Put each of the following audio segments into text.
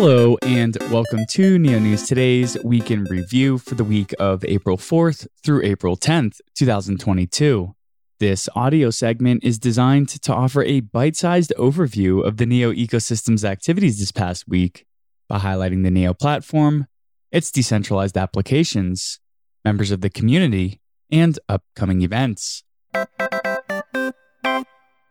Hello, and welcome to Neo News Today's Week in Review for the week of April 4th through April 10th, 2022. This audio segment is designed to offer a bite sized overview of the Neo ecosystem's activities this past week by highlighting the Neo platform, its decentralized applications, members of the community, and upcoming events.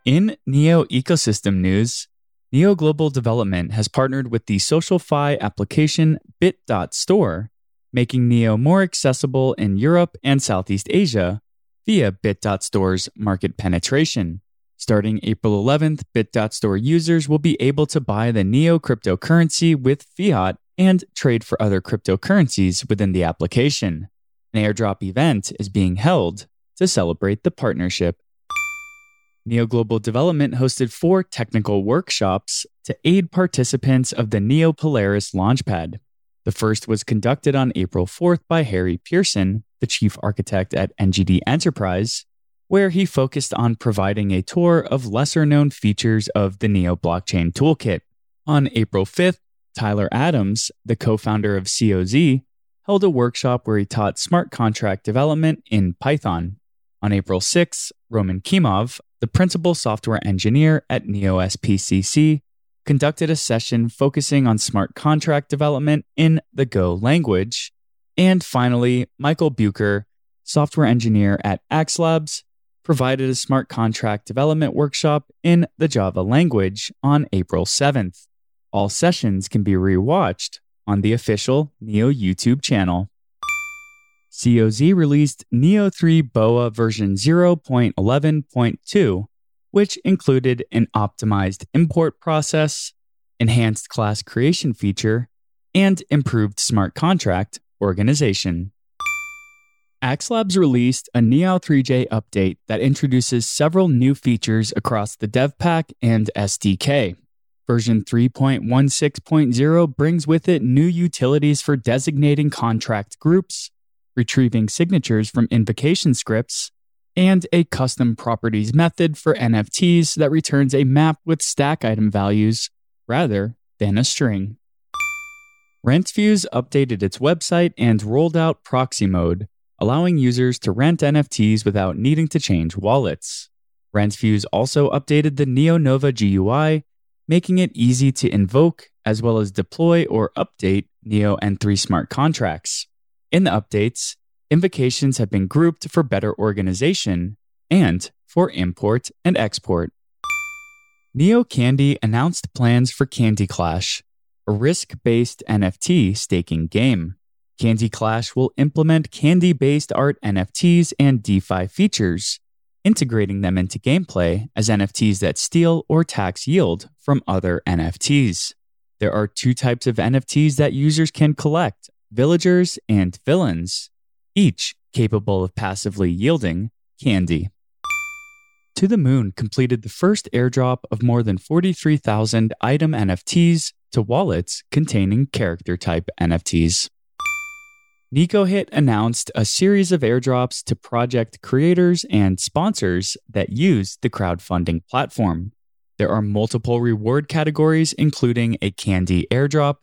In Neo ecosystem news, Neo Global Development has partnered with the SocialFi application Bit.store, making Neo more accessible in Europe and Southeast Asia via Bit.store's market penetration. Starting April 11th, Bit.store users will be able to buy the Neo cryptocurrency with fiat and trade for other cryptocurrencies within the application. An airdrop event is being held to celebrate the partnership. Neo Global Development hosted four technical workshops to aid participants of the Neo Polaris Launchpad. The first was conducted on April 4th by Harry Pierson, the chief architect at NGD Enterprise, where he focused on providing a tour of lesser known features of the Neo blockchain toolkit. On April 5th, Tyler Adams, the co founder of COZ, held a workshop where he taught smart contract development in Python. On April 6, Roman Khimov, the principal software engineer at NeoSPCC, conducted a session focusing on smart contract development in the Go language. And finally, Michael Bucher, software engineer at AxLabs, provided a smart contract development workshop in the Java language on April 7th. All sessions can be rewatched on the official Neo YouTube channel. COZ released Neo 3 BOA version 0.11.2, which included an optimized import process, enhanced class creation feature, and improved smart contract organization. Axlabs released a neow3j update that introduces several new features across the dev pack and SDK. Version 3.16.0 brings with it new utilities for designating contract groups, retrieving signatures from invocation scripts, and a custom properties method for NFTs that returns a map with stack item values rather than a string. RentFuse updated its website and rolled out proxy mode, allowing users to rent NFTs without needing to change wallets. RentFuse also updated the NeoNova GUI, making it easy to invoke as well as deploy or update Neo N3 smart contracts. In the updates, invocations have been grouped for better organization and for import and export. Neo Candy announced plans for Candy Clash, a risk based NFT staking game. Candy Clash will implement candy based art NFTs and DeFi features, integrating them into gameplay as NFTs that steal or tax yield from other NFTs. There are two types of NFTs that users can collect villagers, and villains, each capable of passively yielding candy. To the Moon completed the first airdrop of more than 43,000 item NFTs to wallets containing character type NFTs. NekoHit announced a series of airdrops to project creators and sponsors that use the crowdfunding platform. There are multiple reward categories, including a candy airdrop,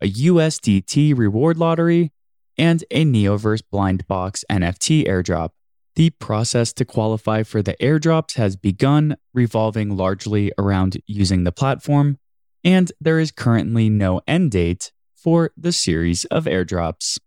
a USDT reward lottery, and a Neoverse Blind Box NFT airdrop. The process to qualify for the airdrops has begun, revolving largely around using the platform, and there is currently no end date for the series of airdrops.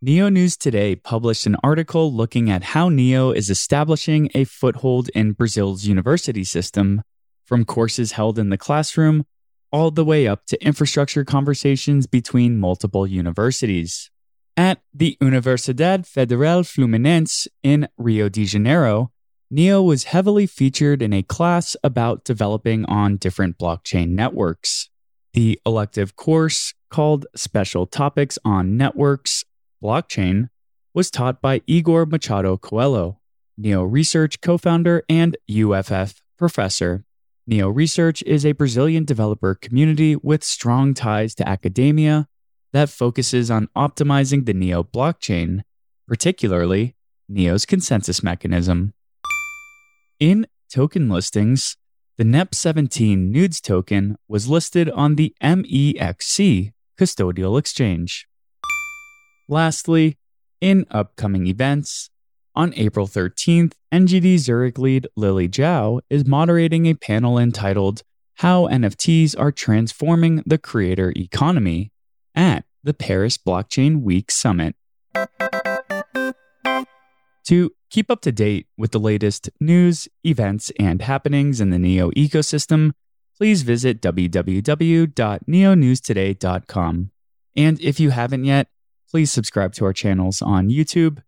Neo News Today published an article looking at how Neo is establishing a foothold in Brazil's university system, from courses held in the classroom all the way up to infrastructure conversations between multiple universities. At the Universidade Federal Fluminense in Rio de Janeiro, Neo was heavily featured in a class about developing on different blockchain networks. The elective course, called Special Topics on Networks Blockchain, was taught by Igor Machado Coelho, Neo Research co founder and UFF professor. Neo Research is a Brazilian developer community with strong ties to academia that focuses on optimizing the Neo blockchain, particularly Neo's consensus mechanism. In token listings, the NEP17 Nudes token was listed on the MEXC custodial exchange. Lastly, in upcoming events, on April 13th, NGD Zurich lead Lily Zhao is moderating a panel entitled How NFTs Are Transforming the Creator Economy at the Paris Blockchain Week Summit. To keep up to date with the latest news, events, and happenings in the NEO ecosystem, please visit www.neonewstoday.com. And if you haven't yet, please subscribe to our channels on YouTube,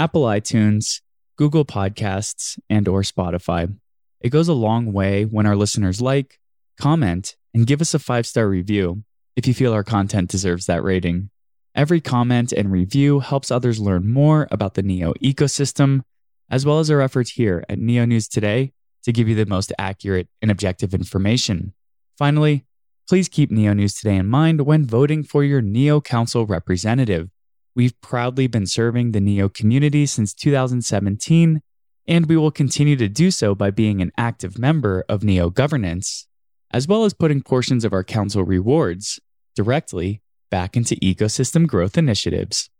Apple iTunes, Google Podcasts, and or Spotify. It goes a long way when our listeners like, comment, and give us a 5-star review if you feel our content deserves that rating. Every comment and review helps others learn more about the Neo ecosystem, as well as our efforts here at Neo News Today to give you the most accurate and objective information. Finally, please keep Neo News Today in mind when voting for your Neo Council representative. We've proudly been serving the NEO community since 2017, and we will continue to do so by being an active member of NEO governance, as well as putting portions of our council rewards directly back into ecosystem growth initiatives.